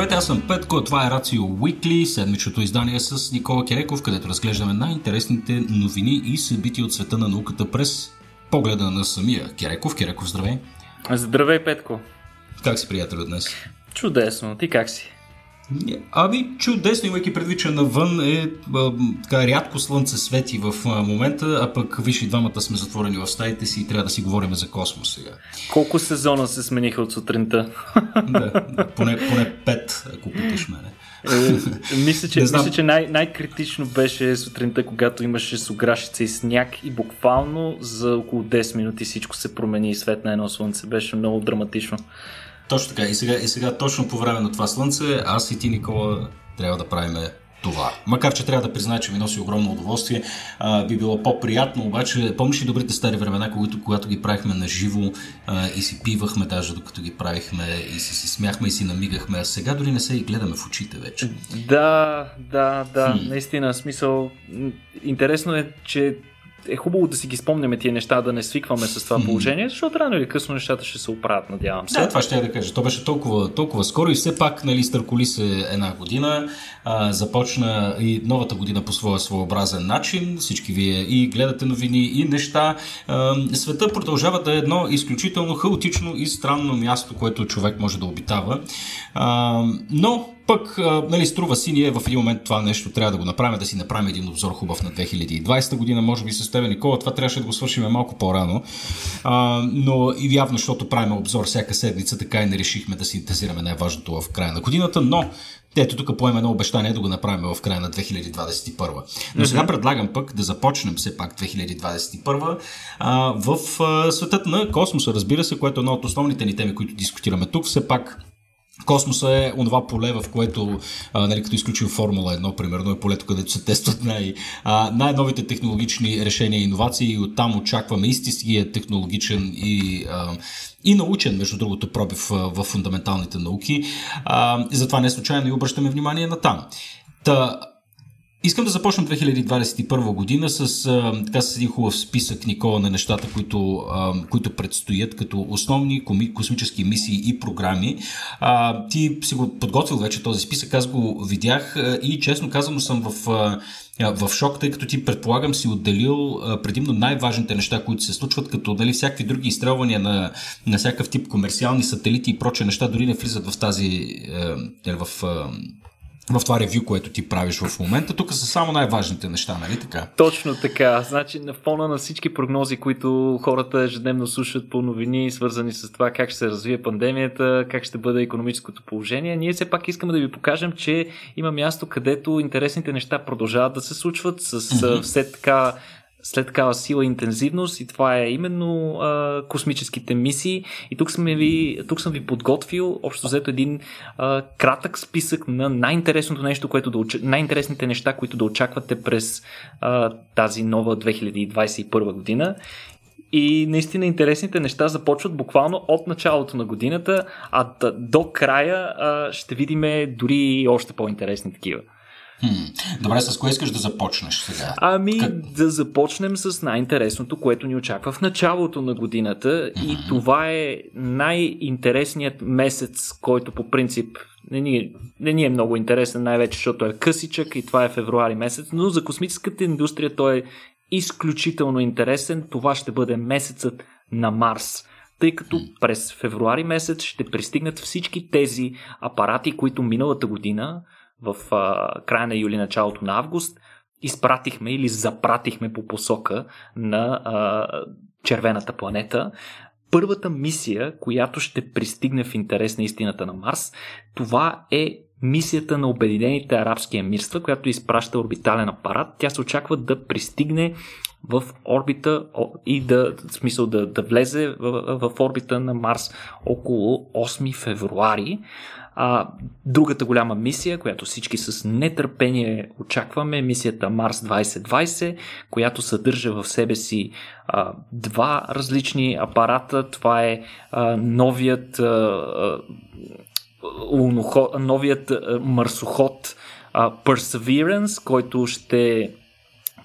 Здравейте, аз съм Петко, това е Рацио Уикли, седмичното издание с Никола Кереков, където разглеждаме най-интересните новини и събития от света на науката през погледа на самия Кереков. Кереков, здравей! Здравей, Петко! Как си, приятел, днес? Чудесно, ти как си? Ами, чудесно, имайки предвид, че навън е а, така рядко слънце свети в а, момента, а пък виж и двамата сме затворени в стаите си и трябва да си говорим за космос сега. Колко сезона се смениха от сутринта? да, да поне, поне пет, ако питаш мене. Е, мисля, че, мисля, че най- най-критично беше сутринта, когато имаше суграшица и сняг и буквално за около 10 минути всичко се промени и свет на едно слънце. Беше много драматично. Точно така. И сега, и сега точно по време на това слънце, аз и ти, Никола, трябва да правим това. Макар, че трябва да призная, че ми носи огромно удоволствие, а, би било по-приятно, обаче помниш ли добрите стари времена, когато, когато ги правихме на живо и си пивахме даже докато ги правихме и си, си смяхме и си намигахме, а сега дори не се и гледаме в очите вече. Да, да, да, хм. наистина, смисъл, интересно е, че е хубаво да си ги спомняме тия неща, да не свикваме с това положение, защото рано или късно нещата ще се оправят, надявам се. Да, това ще я да кажа. То беше толкова, толкова скоро и все пак, нали, стърколи се една година, а, започна и новата година по своя своеобразен начин. Всички вие и гледате новини и неща. А, света продължава да е едно изключително хаотично и странно място, което човек може да обитава. А, но пък, нали, струва си, ние в един момент това нещо трябва да го направим, да си направим един обзор хубав на 2020 година, може би с тебе, Никола, това трябваше да го свършим малко по-рано, а, но и явно, защото правим обзор всяка седмица, така и не решихме да синтезираме най-важното в края на годината, но ето тук поема едно обещание да го направим в края на 2021. Но сега предлагам пък да започнем все пак 2021 а, в а, светът на космоса, разбира се, което е една от основните ни теми, които дискутираме тук. Все пак Космоса е онова поле, в което, а, нали, като изключим Формула 1, примерно, е полето, където се тестват най- а, най-новите технологични решения и иновации и оттам очакваме истинския технологичен и, а, и научен, между другото, пробив в фундаменталните науки. А, и затова не случайно и обръщаме внимание на там. Та, Искам да започнем 2021 година с, а, така, с един хубав списък, Никола, на нещата, които, а, които предстоят като основни коми, космически мисии и програми. А, ти си го подготвил вече този списък, аз го видях и честно казано съм в, а, в шок, тъй като ти предполагам си отделил предимно най-важните неща, които се случват, като дали всякакви други изстрелвания на, на всякакъв тип комерциални сателити и проче неща дори не влизат в тази а, в а, в това ревю, което ти правиш в момента. Тук са само най-важните неща, нали така? Точно така. Значи на фона на всички прогнози, които хората ежедневно слушат по новини, свързани с това как ще се развие пандемията, как ще бъде економическото положение, ние все пак искаме да ви покажем, че има място, където интересните неща продължават да се случват с mm-hmm. все така след такава сила и интензивност и това е именно а, космическите мисии. И тук, сме ви, тук съм ви подготвил общо взето един а, кратък списък на най-интересното нещо, което да, най-интересните неща, които да очаквате през а, тази нова 2021 година. И наистина интересните неща започват буквално от началото на годината, а до края а, ще видим дори още по-интересни такива. Хм. Добре, с кое искаш да започнеш сега? Ами как... да започнем с най-интересното, което ни очаква в началото на годината mm-hmm. и това е най-интересният месец, който по принцип не ни, не ни е много интересен, най-вече защото е късичък и това е февруари месец, но за космическата индустрия той е изключително интересен. Това ще бъде месецът на Марс тъй като през февруари месец ще пристигнат всички тези апарати, които миналата година в а, края на юли, началото на август, изпратихме или запратихме по посока на а, червената планета. Първата мисия, която ще пристигне в интерес на истината на Марс, това е мисията на Обединените арабски емирства, която изпраща орбитален апарат. Тя се очаква да пристигне в орбита и да, в смисъл да, да влезе в, в орбита на Марс около 8 февруари. А, другата голяма мисия, която всички с нетърпение очакваме, е мисията Марс 2020, която съдържа в себе си а, два различни апарата. Това е а, новият, а, луноход, новият марсоход а, Perseverance, който ще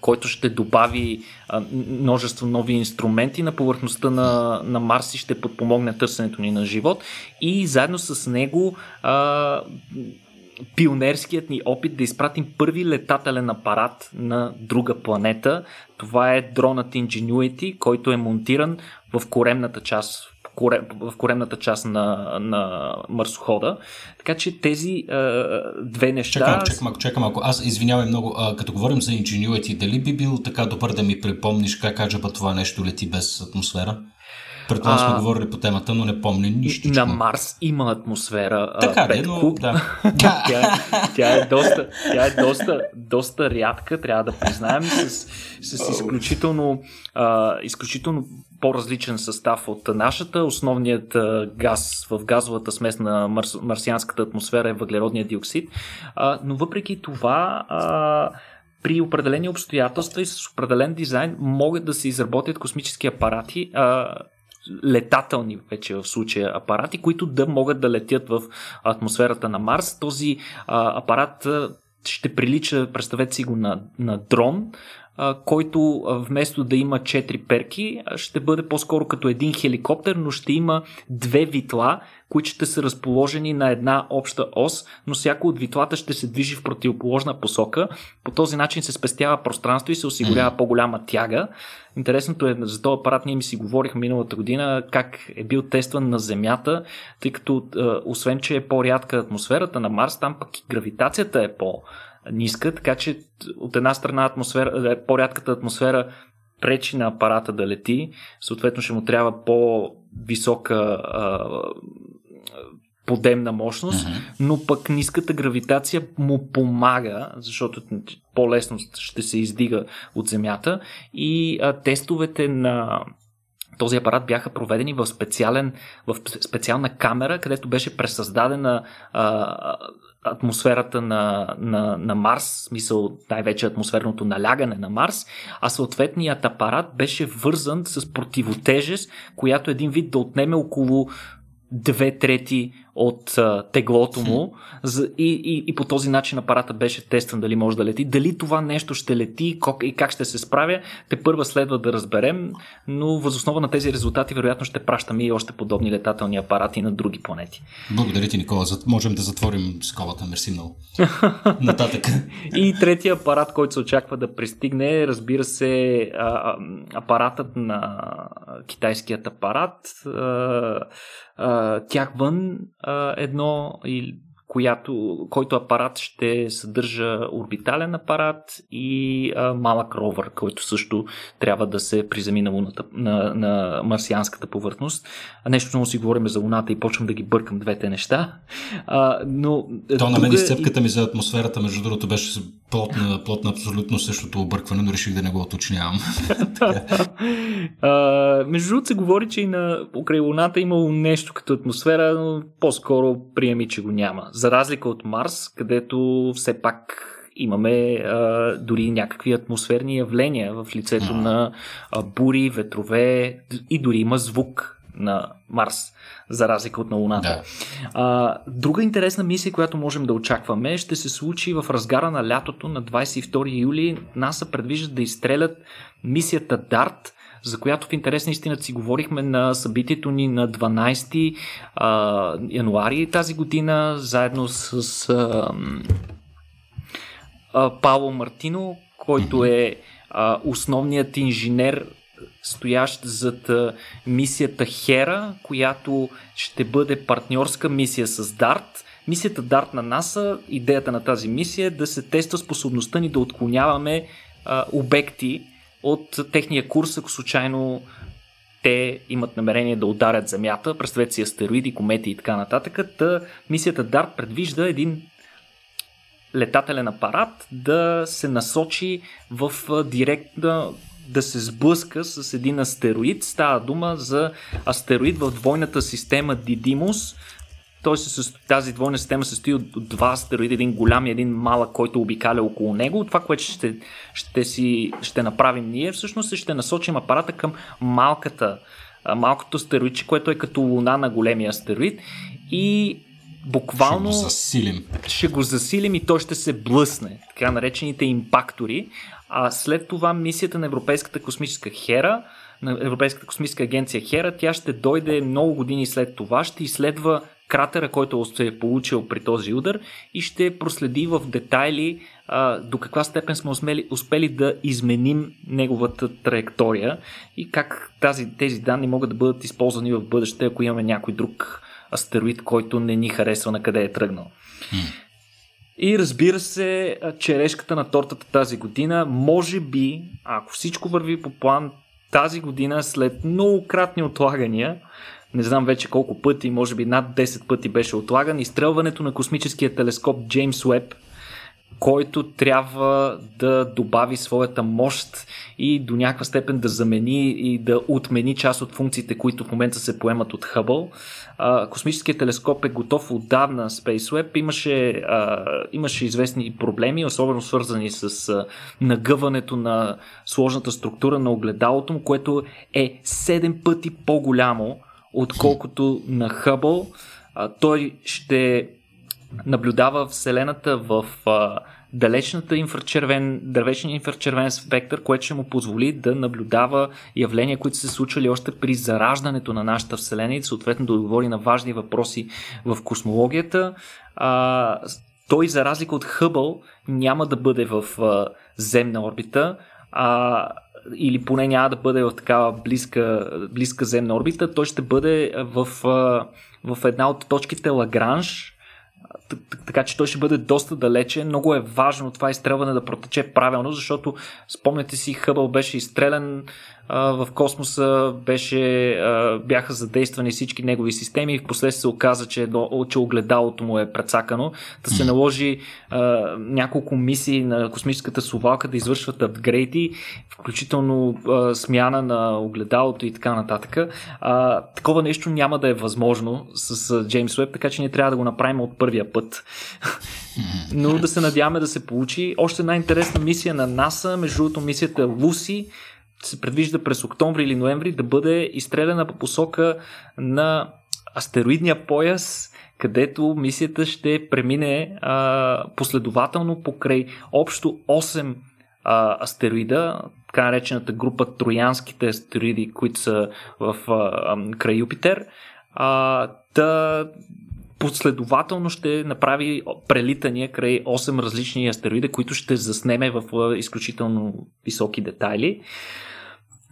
който ще добави множество нови инструменти на повърхността на, на Марс и ще подпомогне търсенето ни на живот. И заедно с него а, пионерският ни опит да изпратим първи летателен апарат на друга планета. Това е дронът Ingenuity, който е монтиран в коремната част в коремната част на, на марсохода. Така че тези е, две неща... Чакам, чакам, чакам малко. Аз извинявам много. А, като говорим за Ingenuity, дали би бил така добър да ми припомниш как аджаба това нещо лети без атмосфера? Предполагам сме говорили по темата, но не помня нищо. На Марс има атмосфера. Така е, но да. тя, тя, е доста, тя е доста, доста рядка, трябва да признаем, с, с изключително, а, изключително по-различен състав от нашата. Основният газ в газовата смес на марс, марсианската атмосфера е въглеродния диоксид. А, но въпреки това, а, при определени обстоятелства и с определен дизайн могат да се изработят космически апарати, а, летателни вече в случая апарати, които да могат да летят в атмосферата на Марс. Този а, апарат ще прилича, представете си го на, на дрон, който вместо да има 4 перки, ще бъде по-скоро като един хеликоптер, но ще има две витла, които ще са разположени на една обща ос, но всяко от витлата ще се движи в противоположна посока. По този начин се спестява пространство и се осигурява по-голяма тяга. Интересното е, за този апарат ние ми си говорихме миналата година как е бил тестван на Земята, тъй като освен, че е по-рядка атмосферата на Марс, там пък и гравитацията е по- ниска, така че от една страна атмосфера, е, по-рядката атмосфера пречи на апарата да лети, съответно ще му трябва по-висока а, подемна мощност, uh-huh. но пък ниската гравитация му помага, защото по-лесно ще се издига от Земята и а, тестовете на този апарат бяха проведени в, специален, в специална камера, където беше пресъздадена а, атмосферата на, на, на Марс, смисъл най-вече атмосферното налягане на Марс, а съответният апарат беше вързан с противотежест, която един вид да отнеме около две трети от а, теглото му за, и, и, и по този начин апарата беше тестван дали може да лети. Дали това нещо ще лети как, и как ще се справя, те първа следва да разберем, но възоснова на тези резултати вероятно ще пращаме и още подобни летателни апарати на други планети. Благодаря ти, Никола. Можем да затворим скалата. Мерси много. Нататък. и третия апарат, който се очаква да пристигне, разбира се, апаратът на китайският апарат. Тях вън едно или която, който апарат ще съдържа орбитален апарат и а, малък ровър, който също трябва да се приземи на, луната, на, на марсианската повърхност. А нещо много си говорим за Луната и почвам да ги бъркам двете неща. А, но, То на мен е изцепката ми за атмосферата, между другото, беше плотна, плотна абсолютно същото объркване, но реших да не го уточнявам. а, между другото се говори, че и на покрай Луната имало нещо като атмосфера, но по-скоро приеми, че го няма за разлика от Марс, където все пак имаме а, дори някакви атмосферни явления в лицето на а, бури, ветрове и дори има звук на Марс, за разлика от на Луната. Да. А, друга интересна мисия, която можем да очакваме, ще се случи в разгара на лятото на 22 юли. НАСА предвижда да изстрелят мисията DART, за която в интерес на истината си говорихме на събитието ни на 12 а, януари тази година, заедно с а, а, Пауло Мартино, който е а, основният инженер стоящ зад мисията Хера, която ще бъде партньорска мисия с Дарт. Мисията Дарт на НАСА, идеята на тази мисия е да се тества способността ни да отклоняваме а, обекти от техния курс, ако случайно те имат намерение да ударят Земята, представете си астероиди, комети и така нататък. Та мисията DART предвижда един летателен апарат да се насочи в директна да се сблъска с един астероид. Става дума за астероид в двойната система Дидимус, той се, тази двойна система се състои от, от два астероида, един голям и един малък, който обикаля около него. Това, което ще, ще, си, ще направим ние, всъщност е ще насочим апарата към малката, малкото астероидче, което е като луна на големия астероид и буквално ще го засилим. Ще го засилим и той ще се блъсне. Така наречените импактори. А след това мисията на Европейската космическа хера, на Европейската космическа агенция Хера, тя ще дойде много години след това, ще изследва кратера, който се е получил при този удар и ще проследи в детайли а, до каква степен сме успели, успели да изменим неговата траектория и как тази, тези данни могат да бъдат използвани в бъдеще, ако имаме някой друг астероид, който не ни харесва на къде е тръгнал. И разбира се, черешката на тортата тази година, може би, ако всичко върви по план, тази година, след многократни отлагания, не знам вече колко пъти, може би над 10 пъти беше отлаган, изстрелването на космическия телескоп Джеймс Уеб който трябва да добави своята мощ и до някаква степен да замени и да отмени част от функциите, които в момента се поемат от Хъбъл. космическият телескоп е готов отдавна SpaceWeb. Имаше, а, имаше известни проблеми, особено свързани с а, нагъването на сложната структура на огледалото му, което е 7 пъти по-голямо, отколкото на Хъбъл. Той ще наблюдава Вселената в далечната инфрачервен, далечния инфрачервен спектър, което ще му позволи да наблюдава явления, които се случвали още при зараждането на нашата Вселена и съответно да отговори на важни въпроси в космологията. А, той, за разлика от Хъбъл, няма да бъде в а, земна орбита, а, или поне няма да бъде в такава близка, близка земна орбита, той ще бъде в, в една от точките Лагранж, така че той ще бъде доста далече. Много е важно това изстрелване да протече правилно, защото спомняте си, Хъбъл беше изстрелян в космоса беше, бяха задействани всички негови системи и в последствие се оказа, че, че огледалото му е прецакано. Да се наложи няколко мисии на космическата совалка да извършват апгрейди, включително смяна на огледалото и така нататък. такова нещо няма да е възможно с Джеймс Уеб, така че ние трябва да го направим от първия път. Но да се надяваме да се получи. Още една интересна мисия на НАСА, между другото мисията Луси, се предвижда през октомври или ноември да бъде изстреляна по посока на астероидния пояс, където мисията ще премине а, последователно покрай общо 8 а, астероида, така наречената група троянските астероиди, които са в а, край Юпитер. А, та, последователно ще направи прелитания край 8 различни астероида, които ще заснеме в изключително високи детайли.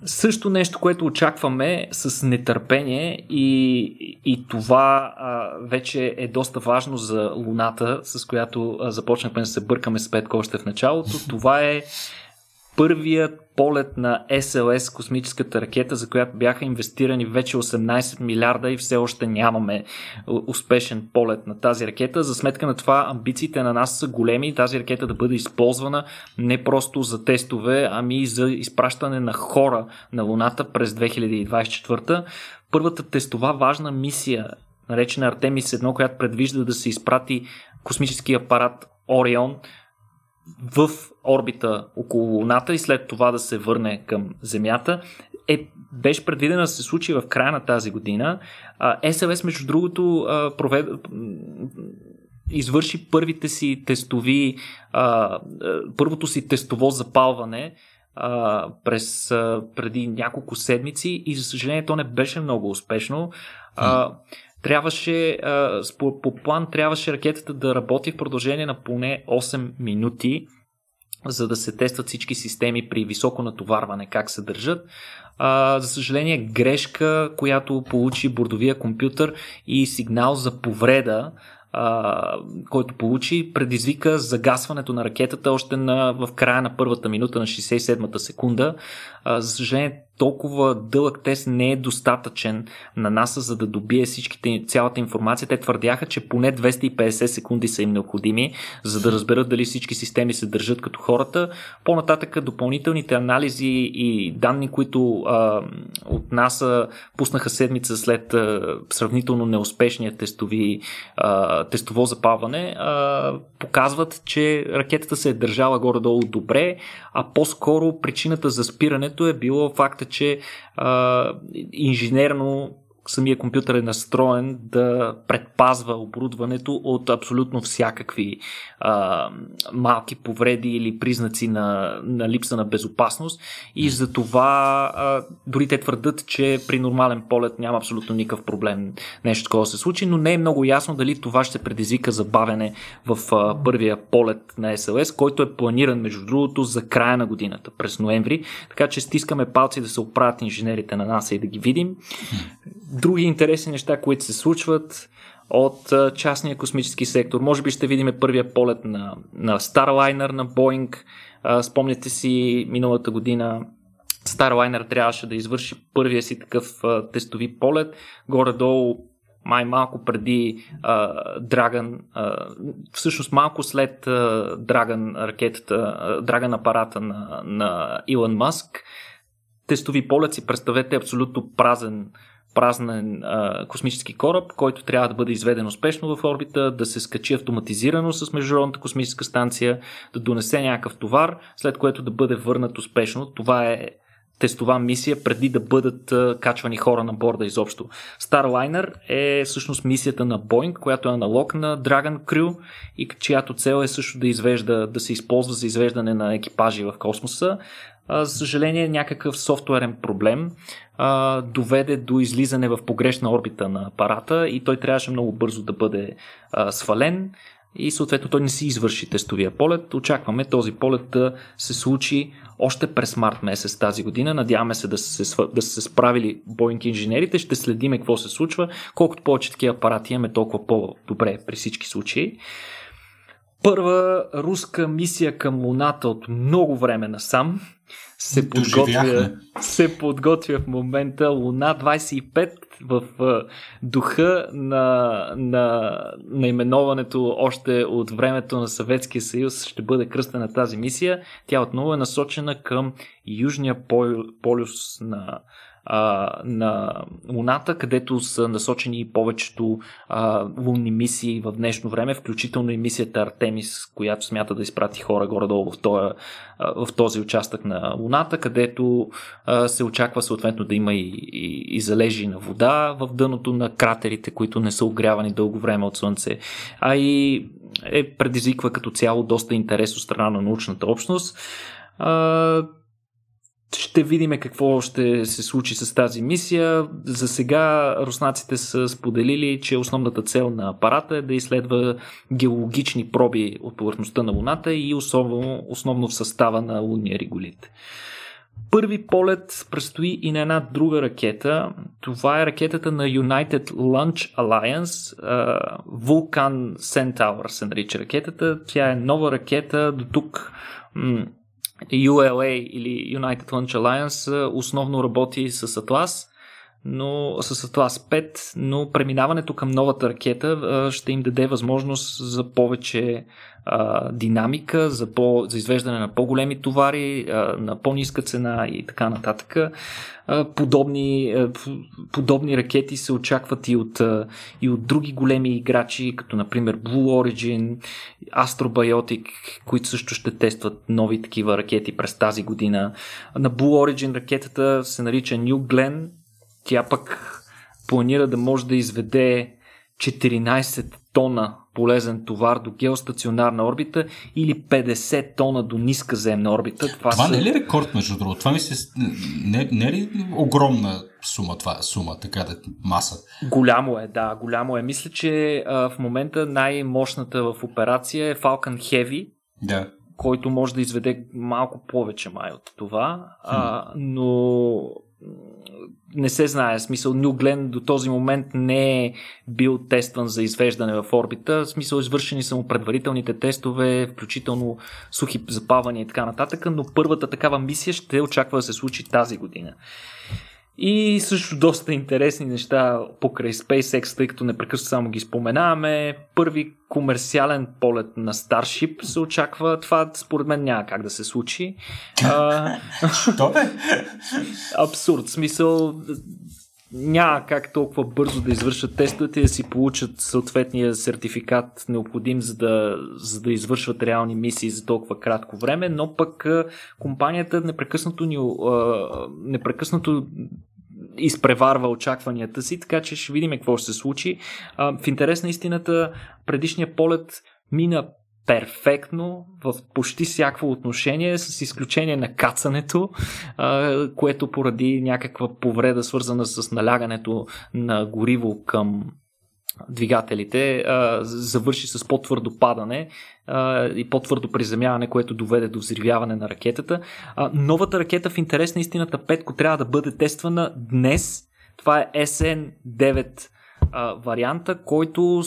Също нещо, което очакваме с нетърпение и, и това а, вече е доста важно за Луната, с която а, започнахме да се бъркаме с Петко още в началото. Това е първият полет на СЛС, космическата ракета, за която бяха инвестирани вече 18 милиарда и все още нямаме успешен полет на тази ракета. За сметка на това амбициите на нас са големи тази ракета да бъде използвана не просто за тестове, ами и за изпращане на хора на Луната през 2024. Първата тестова важна мисия, наречена Артемис 1, която предвижда да се изпрати космически апарат Орион в орбита около Луната и след това да се върне към Земята, е, беше предвидена да се случи в края на тази година. СЛС, между другото, провед... извърши първите си тестови, първото си тестово запалване през преди няколко седмици и за съжаление то не беше много успешно. Трябваше, по, по план трябваше ракетата да работи в продължение на поне 8 минути, за да се тестват всички системи при високо натоварване, как се държат. А, за съжаление, грешка, която получи бордовия компютър и сигнал за повреда, а, който получи, предизвика загасването на ракетата още на, в края на първата минута на 67-та секунда. А, за съжаление, толкова дълъг тест не е достатъчен на НАСА, за да добие всичките, цялата информация. Те твърдяха, че поне 250 секунди са им необходими, за да разберат дали всички системи се държат като хората. По-нататък допълнителните анализи и данни, които а, от НАСА пуснаха седмица след а, сравнително неуспешния тестови, а, тестово запаване, а, показват, че ракетата се е държала горе-долу добре, а по-скоро причината за спирането е било факта, че а, инженерно самия компютър е настроен да предпазва оборудването от абсолютно всякакви а, малки повреди или признаци на, на липса на безопасност и за това а, дори те твърдат, че при нормален полет няма абсолютно никакъв проблем нещо такова се случи, но не е много ясно дали това ще предизвика забавене в а, първия полет на SLS, който е планиран между другото за края на годината, през ноември, така че стискаме палци да се оправят инженерите на НАСА и да ги видим. Други интересни неща, които се случват от частния космически сектор. Може би ще видим първия полет на, на Starliner на Boeing. Спомняте си миналата година Starliner трябваше да извърши първия си такъв тестови полет. Горе-долу май малко преди Dragon, uh, всъщност малко след uh, Dragon ракетата, Dragon апарата на, на Илон Маск, тестови полет си представете абсолютно празен празен а, космически кораб, който трябва да бъде изведен успешно в орбита, да се скачи автоматизирано с Международната космическа станция, да донесе някакъв товар, след което да бъде върнат успешно. Това е тестова мисия преди да бъдат качвани хора на борда изобщо. Starliner е всъщност мисията на Boeing, която е аналог на Dragon Crew и чиято цел е също да извежда, да се използва за извеждане на екипажи в космоса. За съжаление, някакъв софтуерен проблем а, доведе до излизане в погрешна орбита на апарата и той трябваше много бързо да бъде а, свален и съответно той не си извърши тестовия полет. Очакваме този полет да се случи още през март месец тази година. Надяваме се да се, да се справили Boeing инженерите. Ще следиме какво се случва. Колкото повече такива апарати имаме, толкова по-добре при всички случаи. Първа руска мисия към Луната от много време насам се подготвя, се подготвя в момента Луна 25 в духа на, на наименоването още от времето на Съветския съюз ще бъде кръстена тази мисия. Тя отново е насочена към Южния полюс на а, на Луната, където са насочени и повечето а, лунни мисии в днешно време, включително и мисията Артемис, която смята да изпрати хора горе-долу в този, в този участък на Луната, където а, се очаква съответно да има и, и, и залежи на вода в дъното на кратерите, които не са огрявани дълго време от Слънце, а и е предизвиква като цяло доста интерес от страна на научната общност. А, ще видим какво ще се случи с тази мисия. За сега руснаците са споделили, че основната цел на апарата е да изследва геологични проби от повърхността на Луната и основно, основно в състава на лунния реголит. Първи полет предстои и на една друга ракета. Това е ракетата на United Launch Alliance. Vulcan Centaur се нарича ракетата. Тя е нова ракета. До тук ULA или United Launch Alliance основно работи с Atlas, но с Atlas 5, но преминаването към новата ракета ще им даде възможност за повече а, динамика, за, по, за извеждане на по-големи товари, а, на по-ниска цена и така нататък. А, подобни, а, подобни ракети се очакват и от, а, и от други големи играчи, като например Blue Origin, Astrobiotic, които също ще тестват нови такива ракети през тази година. На Blue Origin ракетата се нарича New Glenn. Тя пък планира да може да изведе 14 тона полезен товар до геостационарна орбита или 50 тона до ниска земна орбита. Това, това са... не е ли рекорд, между другото? Това ми се... Не, не е ли огромна сума, това сума, така да маса? Голямо е, да, голямо е. Мисля, че а, в момента най-мощната в операция е Falcon Heavy. Да който може да изведе малко повече май от това, а, но не се знае. Смисъл, Ню Глен до този момент не е бил тестван за извеждане в орбита. Смисъл, извършени са му предварителните тестове, включително сухи запавания и така нататък, но първата такава мисия ще очаква да се случи тази година. И също доста интересни неща покрай SpaceX, тъй като непрекъснато само ги споменаваме. Първи комерциален полет на Starship се очаква. Това според мен няма как да се случи. Що бе? Абсурд. Смисъл, няма как толкова бързо да извършат тестовете и да си получат съответния сертификат необходим за да, за да извършват реални мисии за толкова кратко време, но пък компанията непрекъснато, ни, непрекъснато изпреварва очакванията си, така че ще видим какво ще се случи. В интерес на истината, предишния полет мина перфектно в почти всяко отношение, с изключение на кацането, което поради някаква повреда, свързана с налягането на гориво към двигателите, завърши с по-твърдо падане и по-твърдо приземяване, което доведе до взривяване на ракетата. новата ракета в интерес на истината Петко трябва да бъде тествана днес. Това е SN9 а, варианта, който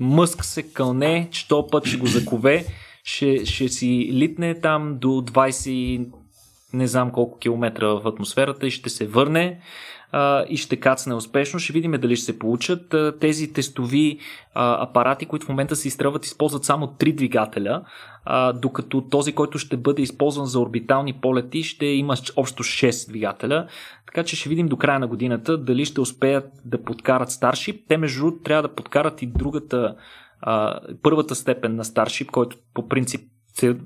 Мъск се кълне, че то път ще го закове, ще, ще си литне там до 20 не знам колко километра в атмосферата и ще се върне а, и ще кацне успешно. Ще видим дали ще се получат. Тези тестови а, апарати, които в момента се изтръват, използват само 3 двигателя, а, докато този, който ще бъде използван за орбитални полети, ще има общо 6 двигателя. Така че ще видим до края на годината дали ще успеят да подкарат Starship. Те между другото трябва да подкарат и другата, а, първата степен на Starship, който по принцип цел,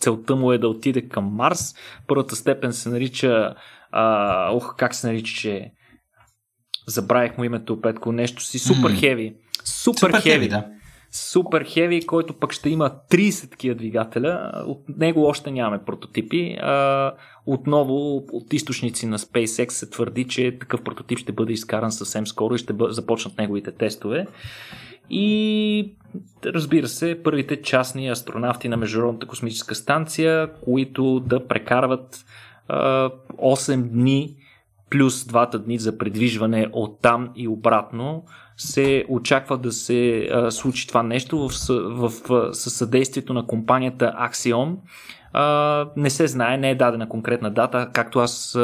целта му е да отиде към Марс. Първата степен се нарича а, ох, как се нарича, че забравих му името, Петко, нещо си супер хеви. Супер хеви, да. Супер хеви, който пък ще има 30 такива двигателя. От него още нямаме прототипи. А, отново от източници на SpaceX се твърди, че такъв прототип ще бъде изкаран съвсем скоро и ще бъ... започнат неговите тестове. И разбира се, първите частни астронавти на Международната космическа станция, които да прекарват 8 дни плюс двата дни за предвижване от там и обратно се очаква да се а, случи това нещо в, в, в, със съдействието на компанията Axiom, не се знае, не е дадена конкретна дата, както аз,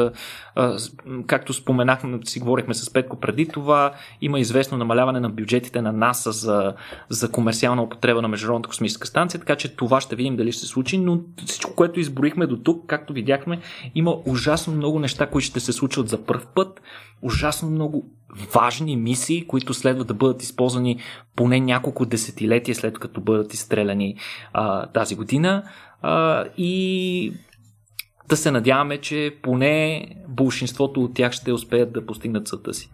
както споменахме, си говорихме с Петко преди това, има известно намаляване на бюджетите на НАСА за, за комерциална употреба на Международната космическа станция, така че това ще видим дали ще се случи, но всичко, което изброихме до тук, както видяхме, има ужасно много неща, които ще се случват за първ път, ужасно много важни мисии, които следва да бъдат използвани поне няколко десетилетия след като бъдат изстреляни а, тази година а, и да се надяваме, че поне большинството от тях ще успеят да постигнат съда си.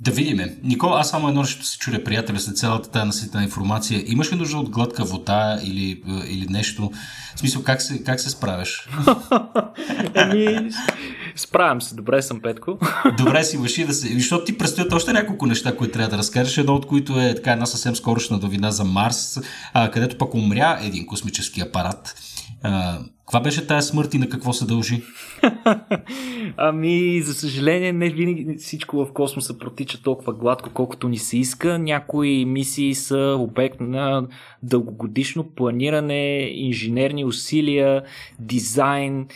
Да видиме. Никола, аз само едно ще се чудя, приятели, след цялата тази наситена информация. Имаш ли нужда от глътка вода или, или нещо? В смисъл, как се, как се справяш? Ами, справям се. Добре съм, Петко. Добре си, върши да се... Защото ти предстоят още няколко неща, които трябва да разкажеш. Едно от които е така една съвсем скорошна новина за Марс, а, където пък умря един космически апарат. А, каква беше тази смърт и на какво се дължи? ами, за съжаление, не винаги всичко в космоса протича толкова гладко, колкото ни се иска. Някои мисии са обект на дългогодишно планиране, инженерни усилия, дизайн,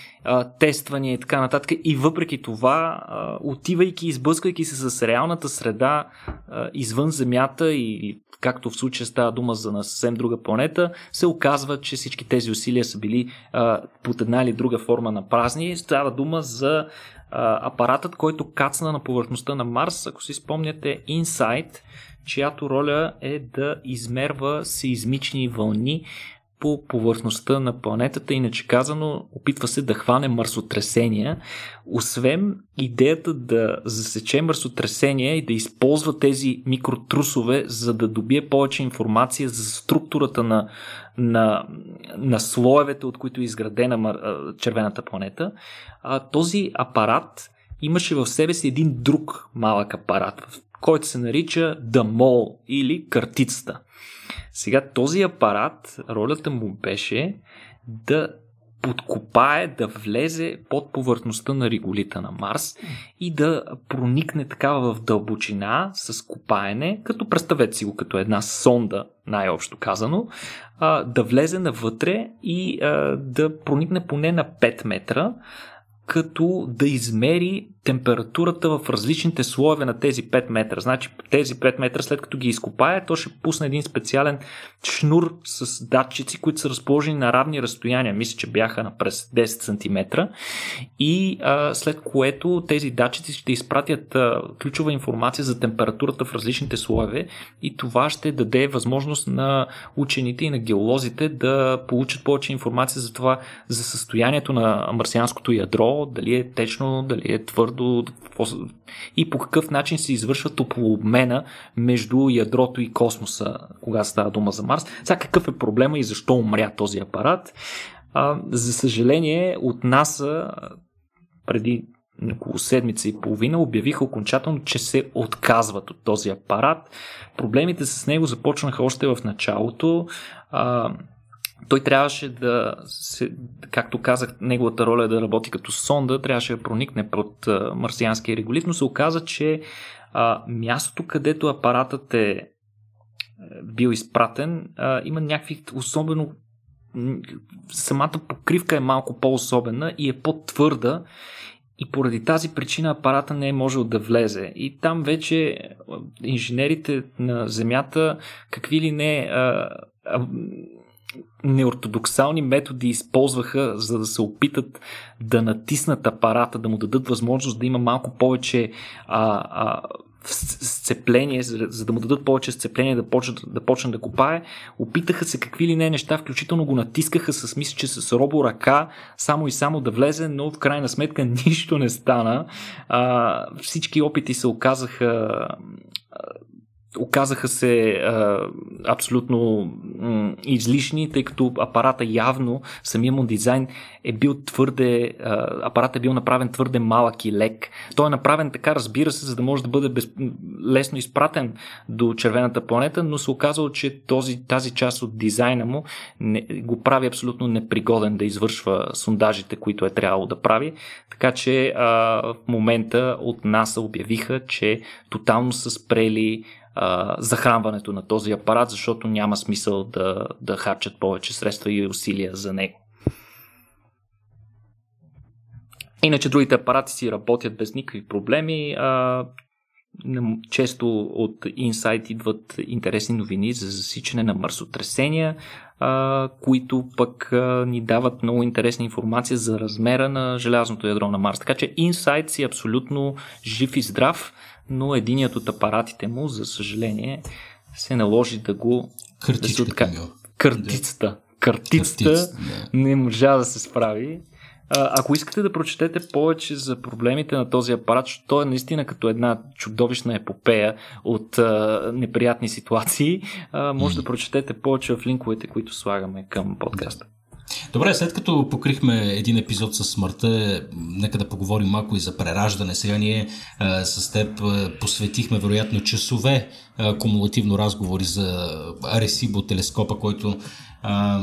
тестване и така нататък. И въпреки това, отивайки, избъсквайки се с реалната среда извън Земята и както в случая става дума за на съвсем друга планета, се оказва, че всички тези усилия са били под една или друга форма на празни. Става дума за апаратът, който кацна на повърхността на Марс, ако си спомняте, InSight, чиято роля е да измерва сеизмични вълни по повърхността на планетата, иначе казано, опитва се да хване мърсотресения. Освен идеята да засече мърсотресения и да използва тези микротрусове, за да добие повече информация за структурата на, на, на слоевете, от които е изградена червената планета, този апарат имаше в себе си един друг малък апарат, който се нарича Mole или картицата. Сега този апарат, ролята му беше да подкопае, да влезе под повърхността на реголита на Марс и да проникне такава в дълбочина с копаене, като представете си го като една сонда, най-общо казано, да влезе навътре и да проникне поне на 5 метра, като да измери температурата в различните слоеве на тези 5 метра. Значи тези 5 метра след като ги изкопае, то ще пусне един специален шнур с датчици, които са разположени на равни разстояния. Мисля, че бяха на през 10 см. И а, след което тези датчици ще изпратят а, ключова информация за температурата в различните слоеве и това ще даде възможност на учените и на геолозите да получат повече информация за това, за състоянието на марсианското ядро, дали е течно, дали е твърдо твърдо и по какъв начин се извършва топлообмена между ядрото и космоса, когато става дума за Марс. Сега какъв е проблема и защо умря този апарат? А, за съжаление, от НАСА преди около седмица и половина обявиха окончателно, че се отказват от този апарат. Проблемите с него започнаха още в началото. А, той трябваше да, се, както казах, неговата роля е да работи като сонда, трябваше да проникне под марсианския реголит, но се оказа, че а, мястото, където апаратът е, е бил изпратен, а, има някакви особено самата покривка е малко по-особена и е по-твърда и поради тази причина апарата не е можел да влезе. И там вече инженерите на Земята, какви ли не а, а, неортодоксални методи използваха, за да се опитат да натиснат апарата, да му дадат възможност да има малко повече а, а, сцепление, за, за да му дадат повече сцепление да почне да, почне да копае. Опитаха се какви ли не неща, включително го натискаха с мисля, че с робо ръка, само и само да влезе, но в крайна сметка нищо не стана. А, всички опити се оказаха оказаха се а, абсолютно м, излишни, тъй като апарата явно, самия му дизайн е бил твърде, а, апарат е бил направен твърде малък и лек. Той е направен така, разбира се, за да може да бъде без, лесно изпратен до червената планета, но се оказало, че този, тази част от дизайна му не, го прави абсолютно непригоден да извършва сондажите, които е трябвало да прави. Така че а, в момента от НАСА обявиха, че тотално са спрели а, захранването на този апарат, защото няма смисъл да, да харчат повече средства и усилия за него. Иначе другите апарати си работят без никакви проблеми. А, често от Insight идват интересни новини за засичане на мърсотресения, а, които пък а, ни дават много интересна информация за размера на желязното ядро на Марс. Така че Insight си е абсолютно жив и здрав но единият от апаратите му, за съжаление, се наложи да го... Картичката. Да Картицата. Картицата Картиц, да. не можа да се справи. Ако искате да прочетете повече за проблемите на този апарат, защото той е наистина като една чудовищна епопея от а, неприятни ситуации, а, може да прочетете повече в линковете, които слагаме към подкаста. Добре, след като покрихме един епизод с смъртта, нека да поговорим малко и за прераждане. Сега ние а, с теб а, посветихме вероятно часове а, кумулативно разговори за Аресибо телескопа, който а,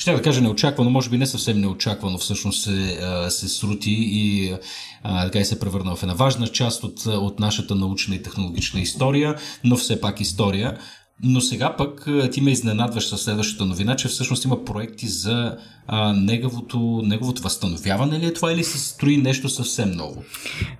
ще да кажа неочаквано, може би не съвсем неочаквано всъщност се, се срути и така и се превърна в една важна част от, от нашата научна и технологична история, но все пак история. Но сега пък ти ме изненадваш със следващата новина, че всъщност има проекти за а, неговото, неговото възстановяване ли е това или се строи нещо съвсем ново?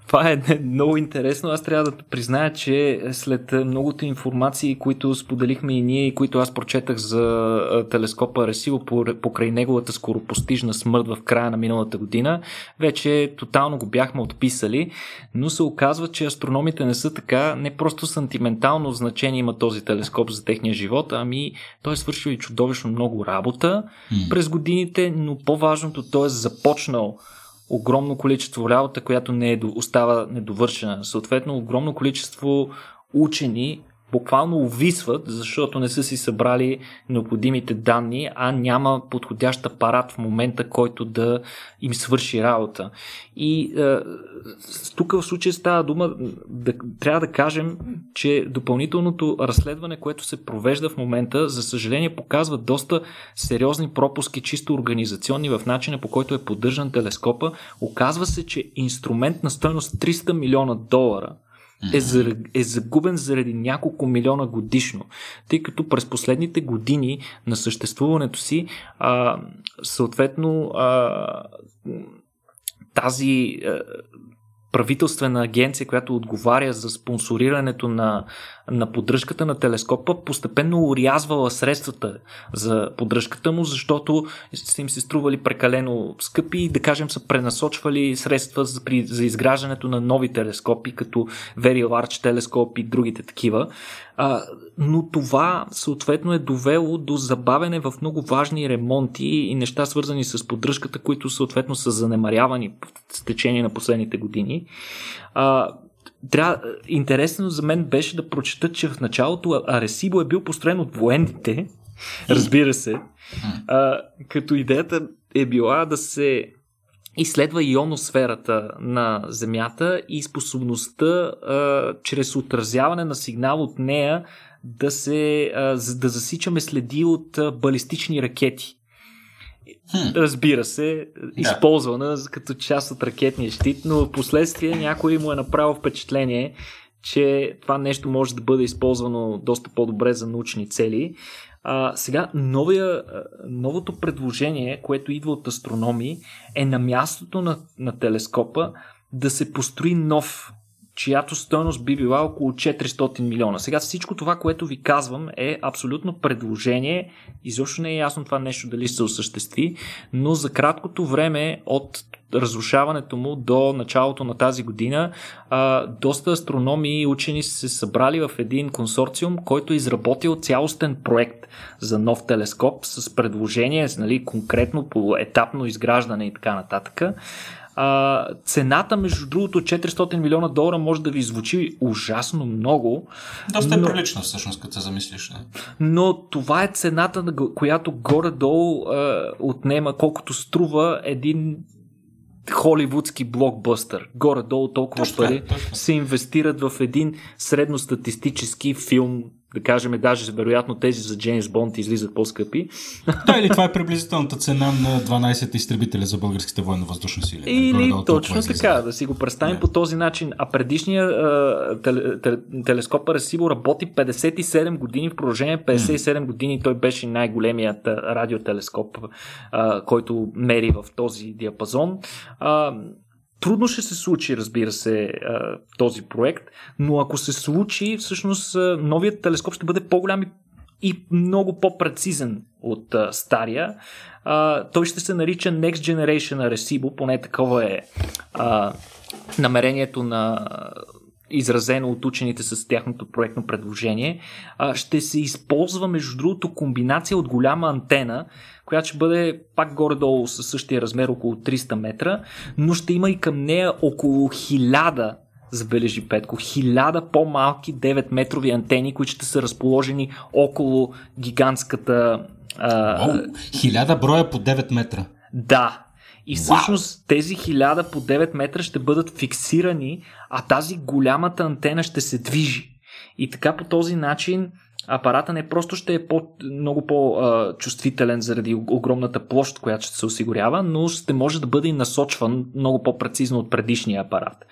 Това е много интересно. Аз трябва да призная, че след многото информации, които споделихме и ние и които аз прочетах за телескопа Ресиво покрай неговата скоропостижна смърт в края на миналата година, вече тотално го бяхме отписали, но се оказва, че астрономите не са така, не просто сантиментално значение има този телескоп за техния живот, ами той е свършил и чудовищно много работа mm. през годините но по-важното, той е започнал огромно количество работа, която не е, остава недовършена. Съответно, огромно количество учени буквално увисват, защото не са си събрали необходимите данни, а няма подходящ апарат в момента, който да им свърши работа. И е, тук в случая става дума, да, трябва да кажем, че допълнителното разследване, което се провежда в момента, за съжаление показва доста сериозни пропуски, чисто организационни в начина по който е поддържан телескопа. Оказва се, че инструмент на стоеност 300 милиона долара – е, е загубен заради няколко милиона годишно, тъй като през последните години на съществуването си, а, съответно, а, тази. А, правителствена агенция, която отговаря за спонсорирането на, на поддръжката на телескопа, постепенно урязвала средствата за поддръжката му, защото са им се стрували прекалено скъпи и да кажем са пренасочвали средства за, при, за изграждането на нови телескопи, като Very Large телескоп и другите такива. А, но това съответно е довело до забавене в много важни ремонти и неща свързани с поддръжката, които съответно са занемарявани с течение на последните години. А, трябва, интересно за мен беше да прочета, че в началото Аресибо е бил построен от военните, разбира се, а, като идеята е била да се изследва ионосферата на Земята и способността а, чрез отразяване на сигнал от нея да, се, а, да засичаме следи от а, балистични ракети. Хм. Разбира се, използвана да. като част от ракетния щит, но в последствие някой му е направил впечатление, че това нещо може да бъде използвано доста по-добре за научни цели. А, сега, новия, новото предложение, което идва от астрономи, е на мястото на, на телескопа да се построи нов чиято стоеност би била около 400 милиона. Сега всичко това, което ви казвам е абсолютно предложение. Изобщо не е ясно това нещо дали се осъществи, но за краткото време от разрушаването му до началото на тази година, доста астрономи и учени са се събрали в един консорциум, който е изработил цялостен проект за нов телескоп с предложение, нали, конкретно по етапно изграждане и така нататък. А, цената, между другото, 400 милиона долара може да ви звучи ужасно много. Доста е прилично, всъщност, като се замислиш. Не? Но това е цената, която горе-долу а, отнема, колкото струва един холивудски блокбъстър. Горе-долу толкова точно, пари точно. се инвестират в един средностатистически филм да кажем, даже вероятно тези за Джеймс Бонд излизат по-скъпи. Да, или това е приблизителната цена на 12 изтребителя за българските военно-въздушни сили. Или точно така, да си го представим yeah. по този начин. А предишния теле, теле, телескоп Аресибо работи 57 години, в продължение 57 mm. години той беше най-големият радиотелескоп, а, който мери в този диапазон. А, Трудно ще се случи, разбира се, този проект, но ако се случи, всъщност новият телескоп ще бъде по-голям и много по-прецизен от стария. Той ще се нарича Next Generation Arecibo, поне такова е намерението на изразено от учените с тяхното проектно предложение, ще се използва, между другото, комбинация от голяма антена, която ще бъде пак горе-долу със същия размер, около 300 метра, но ще има и към нея около 1000 забележи Петко, хиляда по-малки 9-метрови антени, които ще са разположени около гигантската... А... хиляда броя по 9 метра. Да, и всъщност wow. тези 1000 по 9 метра ще бъдат фиксирани, а тази голямата антена ще се движи. И така по този начин апарата не просто ще е по, много по-чувствителен заради огромната площ, която ще се осигурява, но ще може да бъде и насочван много по-прецизно от предишния апарат.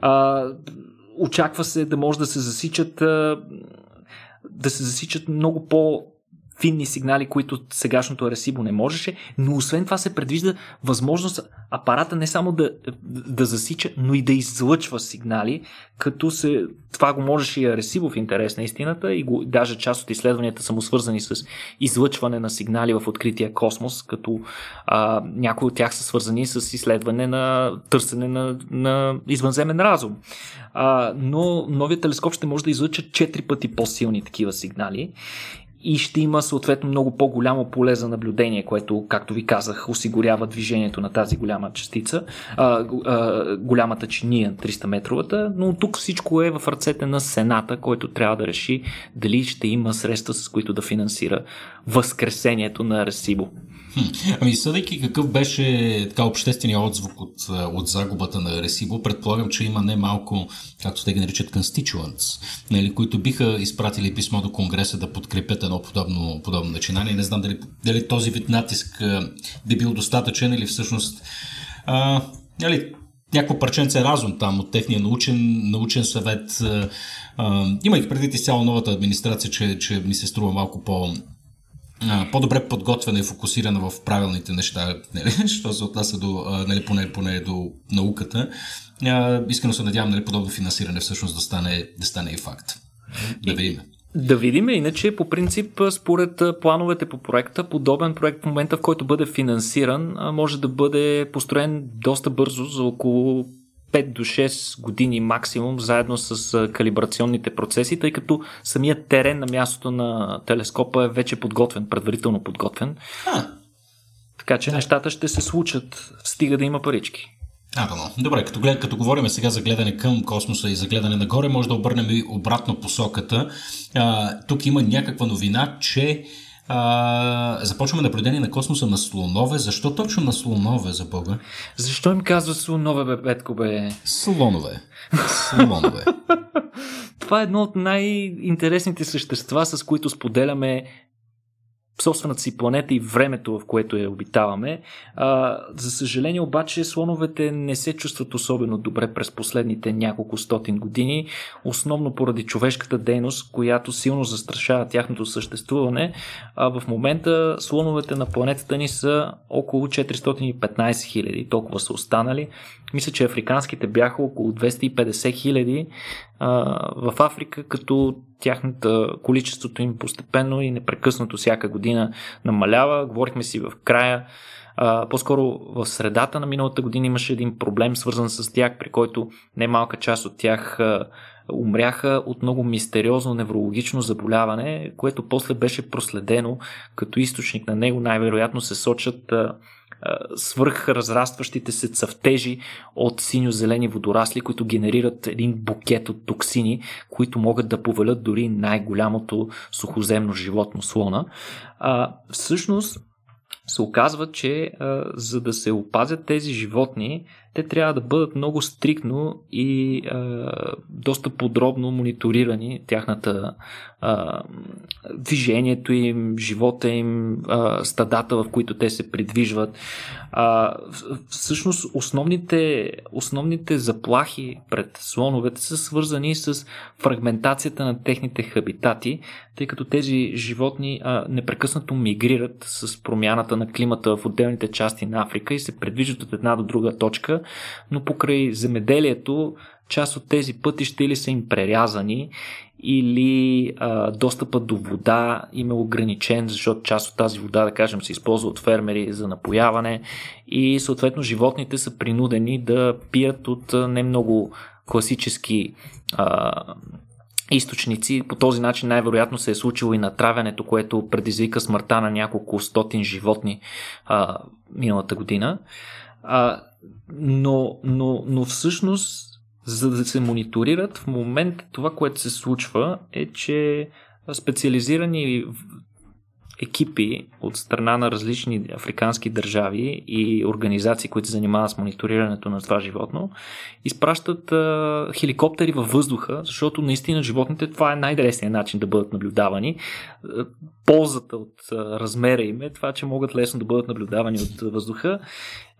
А, очаква се да може да се засичат да се засичат много по финни сигнали, които сегашното Аресибо не можеше, но освен това се предвижда възможност апарата не само да, да засича, но и да излъчва сигнали, като се, това го можеше и Аресибо в интерес на истината и го, даже част от изследванията са му свързани с излъчване на сигнали в открития космос, като а, някои от тях са свързани с изследване на търсене на, на извънземен разум. А, но новият телескоп ще може да излъча 4 пъти по-силни такива сигнали и ще има съответно много по-голямо поле за наблюдение, което, както ви казах, осигурява движението на тази голяма частица, а, а, голямата чиния, 300 метровата, но тук всичко е в ръцете на Сената, който трябва да реши дали ще има средства, с които да финансира възкресението на Ресибо. Ами, съдейки какъв беше така обществения отзвук от, от загубата на Ресибо, предполагам, че има немалко, както те ги наричат, constituents, нали, които биха изпратили писмо до Конгреса да подкрепят едно подобно, подобно начинание. Не знам дали, дали този вид натиск би бил достатъчен или всъщност а, нали, някакво парченце разум там от техния научен, научен съвет. А, имайки предвид изцяло новата администрация, че, че ми се струва малко по по-добре подготвена и фокусирана в правилните неща, нали, що се отнася до, нали, поне, поне до науката. искрено се надявам нали, подобно финансиране всъщност да стане, да стане и факт. Да видим. Да видим, иначе по принцип, според плановете по проекта, подобен проект в момента, в който бъде финансиран, може да бъде построен доста бързо, за около 5 до 6 години максимум, заедно с калибрационните процеси, тъй като самият терен на мястото на телескопа е вече подготвен, предварително подготвен. А. Така че да. нещата ще се случат, стига да има парички. А, да, добре, като, глед, като говорим сега за гледане към космоса и за гледане нагоре, може да обърнем и обратно посоката. А, тук има някаква новина, че а, започваме наблюдение на космоса на слонове. Защо точно на слонове, за Бога? Защо им казва слонове, бе, Петко, бе? Слонове. Слонове. Това е едно от най-интересните същества, с които споделяме собствената си планета и времето, в което я обитаваме. А, за съжаление обаче слоновете не се чувстват особено добре през последните няколко стотин години, основно поради човешката дейност, която силно застрашава тяхното съществуване. А в момента слоновете на планетата ни са около 415 хиляди, толкова са останали. Мисля, че африканските бяха около 250 хиляди в Африка, като тяхната количеството им постепенно и непрекъснато всяка година намалява. Говорихме си в края. А, по-скоро в средата на миналата година имаше един проблем, свързан с тях, при който немалка част от тях а, умряха от много мистериозно неврологично заболяване, което после беше проследено като източник на него. Най-вероятно се сочат а, свърх разрастващите се цъфтежи от синьо-зелени водорасли, които генерират един букет от токсини, които могат да повалят дори най-голямото сухоземно животно слона. А, всъщност се оказва, че а, за да се опазят тези животни, те трябва да бъдат много стрикно и а, доста подробно мониторирани тяхната а, движението им, живота им, а, стадата, в които те се придвижват. А, всъщност основните, основните заплахи пред слоновете са свързани с фрагментацията на техните хабитати, тъй като тези животни а, непрекъснато мигрират с промяната на климата в отделните части на Африка и се предвиждат от една до друга точка, но покрай земеделието част от тези пътища или са им прерязани, или а, достъпът до вода им е ограничен, защото част от тази вода, да кажем, се използва от фермери за напояване и съответно животните са принудени да пият от не много класически а, източници. По този начин най-вероятно се е случило и натравянето, което предизвика смъртта на няколко стотин животни а, миналата година. А, но, но, но всъщност, за да се мониторират, в момента това, което се случва е, че специализирани екипи от страна на различни африкански държави и организации, които се занимават с мониторирането на това животно, изпращат а, хеликоптери във въздуха, защото наистина животните това е най-дресният начин да бъдат наблюдавани. Ползата от а, размера им е това, че могат лесно да бъдат наблюдавани от въздуха,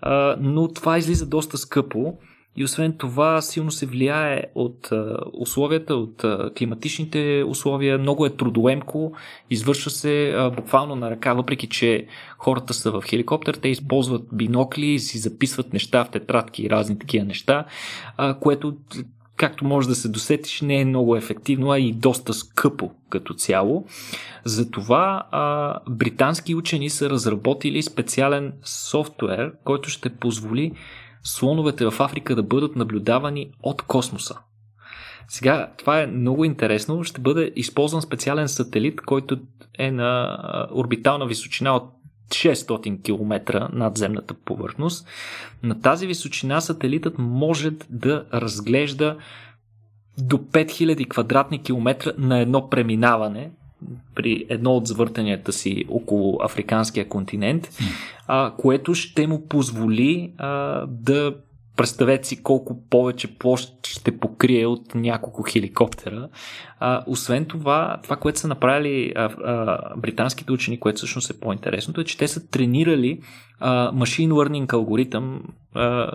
а, но това излиза доста скъпо и освен това, силно се влияе от условията, от климатичните условия. Много е трудоемко, извършва се буквално на ръка, въпреки че хората са в хеликоптер, те използват бинокли, си записват неща в тетрадки и разни такива неща, което както може да се досетиш, не е много ефективно, а и доста скъпо като цяло. Затова британски учени са разработили специален софтуер, който ще позволи слоновете в Африка да бъдат наблюдавани от космоса. Сега, това е много интересно. Ще бъде използван специален сателит, който е на орбитална височина от 600 км над земната повърхност. На тази височина сателитът може да разглежда до 5000 квадратни километра на едно преминаване при едно от завъртанията си около африканския континент, а, което ще му позволи а, да представете си колко повече площ ще покрие от няколко хеликоптера. А, освен това, това, което са направили а, а, британските учени, което всъщност е по-интересното, е, че те са тренирали а, machine learning алгоритъм, а,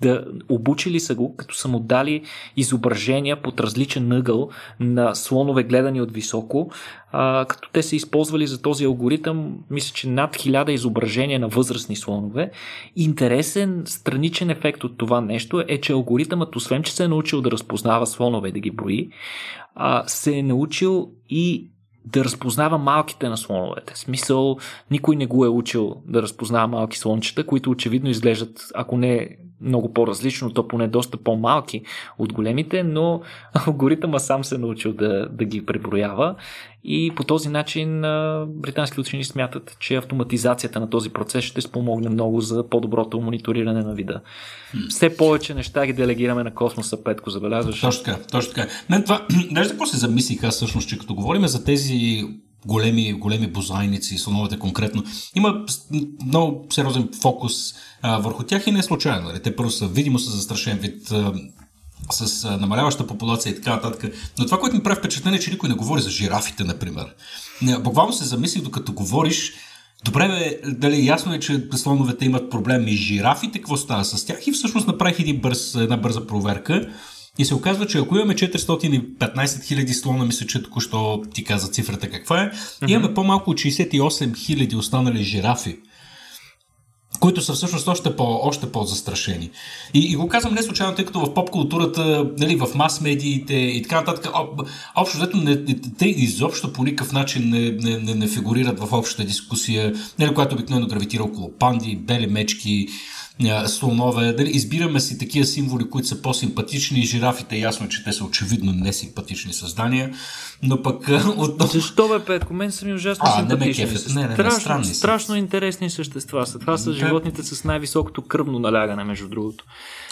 да обучили са го, като са му дали изображения под различен ъгъл на слонове гледани от високо, а, като те са използвали за този алгоритъм, мисля, че над хиляда изображения на възрастни слонове. Интересен страничен ефект от това нещо е, че алгоритъмът, освен че се е научил да разпознава слонове и да ги брои, а, се е научил и да разпознава малките на слоновете. В смисъл, никой не го е учил да разпознава малки слончета, които очевидно изглеждат, ако не много по-различно, то поне доста по-малки от големите, но алгоритъма сам се е научил да, да ги преброява и по този начин британски учени смятат, че автоматизацията на този процес ще спомогне много за по-доброто мониториране на вида. Все повече неща ги делегираме на космоса, Петко, забелязваш? Точно така, точно така. Мен това, знаеш какво се замислих аз всъщност, че като говорим за тези големи, големи бозайници, слоновете конкретно, има много сериозен фокус а, върху тях и не е случайно. Нали? Те първо са видимо са застрашен вид а, с а, намаляваща популация и така нататък. Но това, което ми прави впечатление, е, че никой не говори за жирафите, например. Буквално се замислих, докато говориш, Добре, бе, дали ясно е, че слоновете имат проблеми и жирафите, какво става с тях? И всъщност направих един бърз, една бърза проверка. И се оказва, че ако имаме 415 хиляди слона, мисля, че току-що ти каза цифрата каква е, mm-hmm. имаме по-малко от 68 хиляди останали жирафи които са всъщност още, по, още по-застрашени. И, и го казвам не случайно, тъй като в поп-културата, нали, в мас-медиите и така нататък, общо взето те изобщо по никакъв начин не, не, не, не фигурират в общата дискусия, нали, която обикновено гравитира около панди, бели мечки, слонове. Дали, избираме си такива символи, които са по-симпатични. Жирафите, ясно, че те са очевидно несимпатични създания. Но пък от... Защо бе, Петко? Мен са ми ужасно а, симпатични. Не, ме не, не, не, страшно, не, страшно интересни същества са. Това са животните с най-високото кръвно налягане, между другото.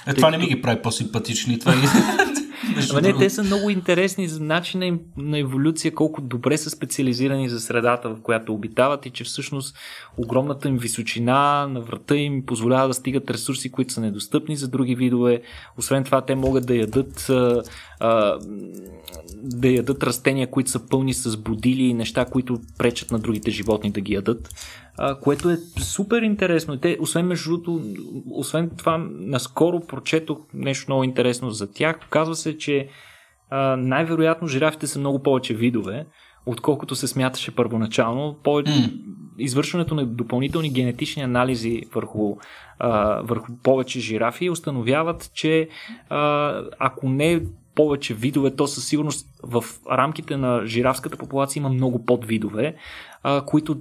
Е, това не ми ги прави по-симпатични. Това Ама не, те са много интересни за начина им на еволюция, колко добре са специализирани за средата, в която обитават и че всъщност огромната им височина на врата им позволява да стигат ресурси, които са недостъпни за други видове. Освен това, те могат да ядат да ядат растения, които са пълни с будили и неща, които пречат на другите животни да ги ядат, а, което е супер интересно. Те, освен между другото, освен това, наскоро прочетох нещо много интересно за тях. Оказва се, че а, най-вероятно жирафите са много повече видове, отколкото се смяташе първоначално. По- mm. Извършването на допълнителни генетични анализи върху, а, върху повече жирафи установяват, че а, ако не повече видове, то със сигурност в рамките на жирафската популация има много подвидове, а, които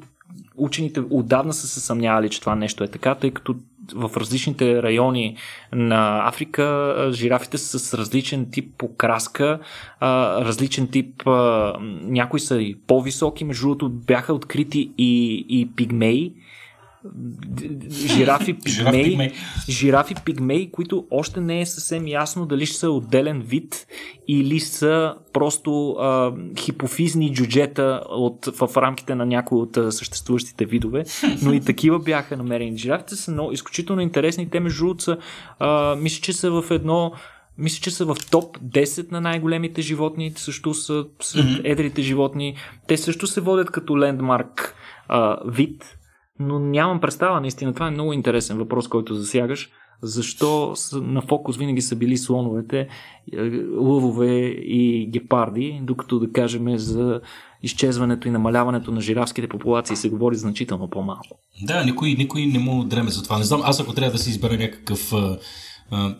учените отдавна са се съмнявали, че това нещо е така, тъй като в различните райони на Африка жирафите са с различен тип покраска, различен тип, някои са и по-високи, между другото бяха открити и, и пигмеи, жирафи пигмеи, жирафи пигмеи, които още не е съвсем ясно дали ще са отделен вид или са просто а, хипофизни джуджета от, в рамките на някои от а, съществуващите видове, но и такива бяха намерени. Жирафите са много изключително интересни. Те между другото са, а, мисля, че са в едно мисля, че са в топ 10 на най-големите животни, също са сред едрите животни. Те също се водят като лендмарк а, вид, но нямам представа, наистина. Това е много интересен въпрос, който засягаш. Защо на фокус винаги са били слоновете, е, лъвове и гепарди, докато да кажем за изчезването и намаляването на жирафските популации се говори значително по-малко. Да, никой, никой не му дреме за това. Не знам, аз ако трябва да си избера някакъв,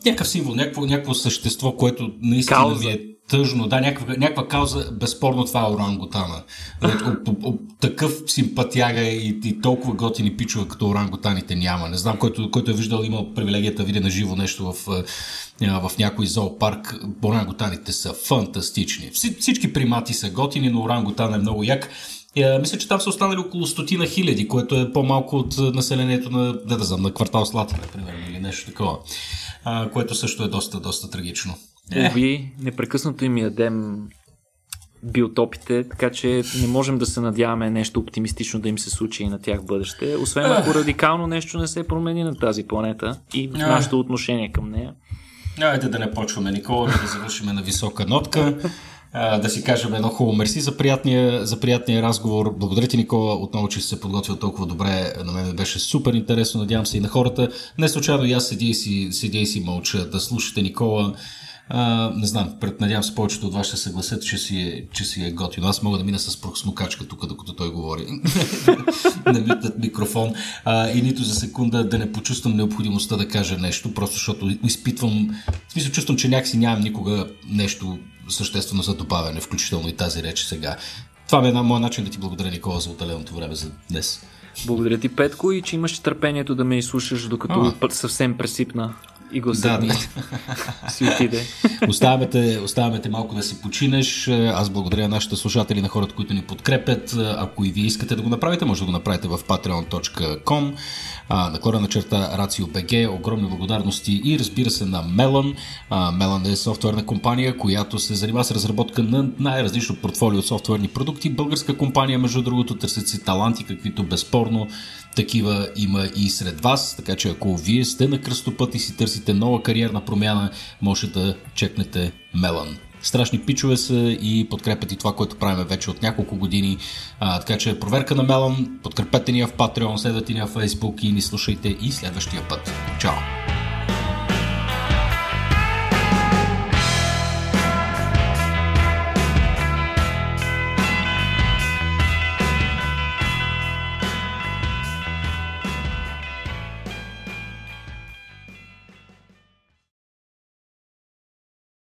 някакъв символ, някакво, някакво същество, което наистина Кауза. ви е тъжно, да, някаква, някаква кауза, безспорно това е орангутана. Такъв симпатяга и, и толкова готини пичове като орангутаните няма. Не знам, който, който е виждал, имал привилегията да види на живо нещо в, в някой зоопарк. Орангутаните са фантастични. Всички примати са готини, но орангутан е много як. Я, мисля, че там са останали около стотина хиляди, което е по-малко от населението на, да, да знам, на квартал Слатина, примерно, или нещо такова, а, което също е доста, доста трагично. Ови, непрекъснато им ядем биотопите, така че не можем да се надяваме нещо оптимистично да им се случи и на тях в бъдеще, освен ако радикално нещо не се промени на тази планета и нашето отношение към нея. Айде да не почваме, Никола, да завършим на висока нотка. Да си кажем едно хубаво мерси за приятния, за приятния разговор. Благодаря ти, Никола, отново, че се подготвил толкова добре. На мен беше супер интересно, надявам се и на хората. Не случайно и аз седя и си, седя и си мълча да слушате Никола. А, не знам, преднадявам се повечето от вас ще съгласят, че си е, че си е готино. Аз мога да мина с прохсмокачка тук, докато той говори. на митнат микрофон. А, и нито за секунда да не почувствам необходимостта да кажа нещо, просто защото изпитвам, в смисъл чувствам, че някакси нямам никога нещо съществено за добавяне, включително и тази реч сега. Това е една моя начин да ти благодаря, Никола, за отделеното време за днес. Благодаря ти, Петко, и че имаш търпението да ме изслушаш, докато а. съвсем пресипна и гласът да, ми да. си отиде. Оставяме те, оставяме те малко да си починеш. Аз благодаря на нашите слушатели, на хората, които ни подкрепят. Ако и вие искате да го направите, може да го направите в patreon.com наклона на черта БГ. Огромни благодарности и разбира се на Melon. Melon е софтуерна компания, която се занимава с разработка на най-различно портфолио от софтуерни продукти. Българска компания, между другото, търсят си таланти, каквито безспорно такива има и сред вас, така че ако вие сте на кръстопът и си търсите нова кариерна промяна, може да чекнете Мелан. Страшни пичове са и подкрепят и това, което правим вече от няколко години. А, така че проверка на Мелан, подкрепете ни в Patreon, следвайте ни в Facebook и ни слушайте и следващия път. Чао!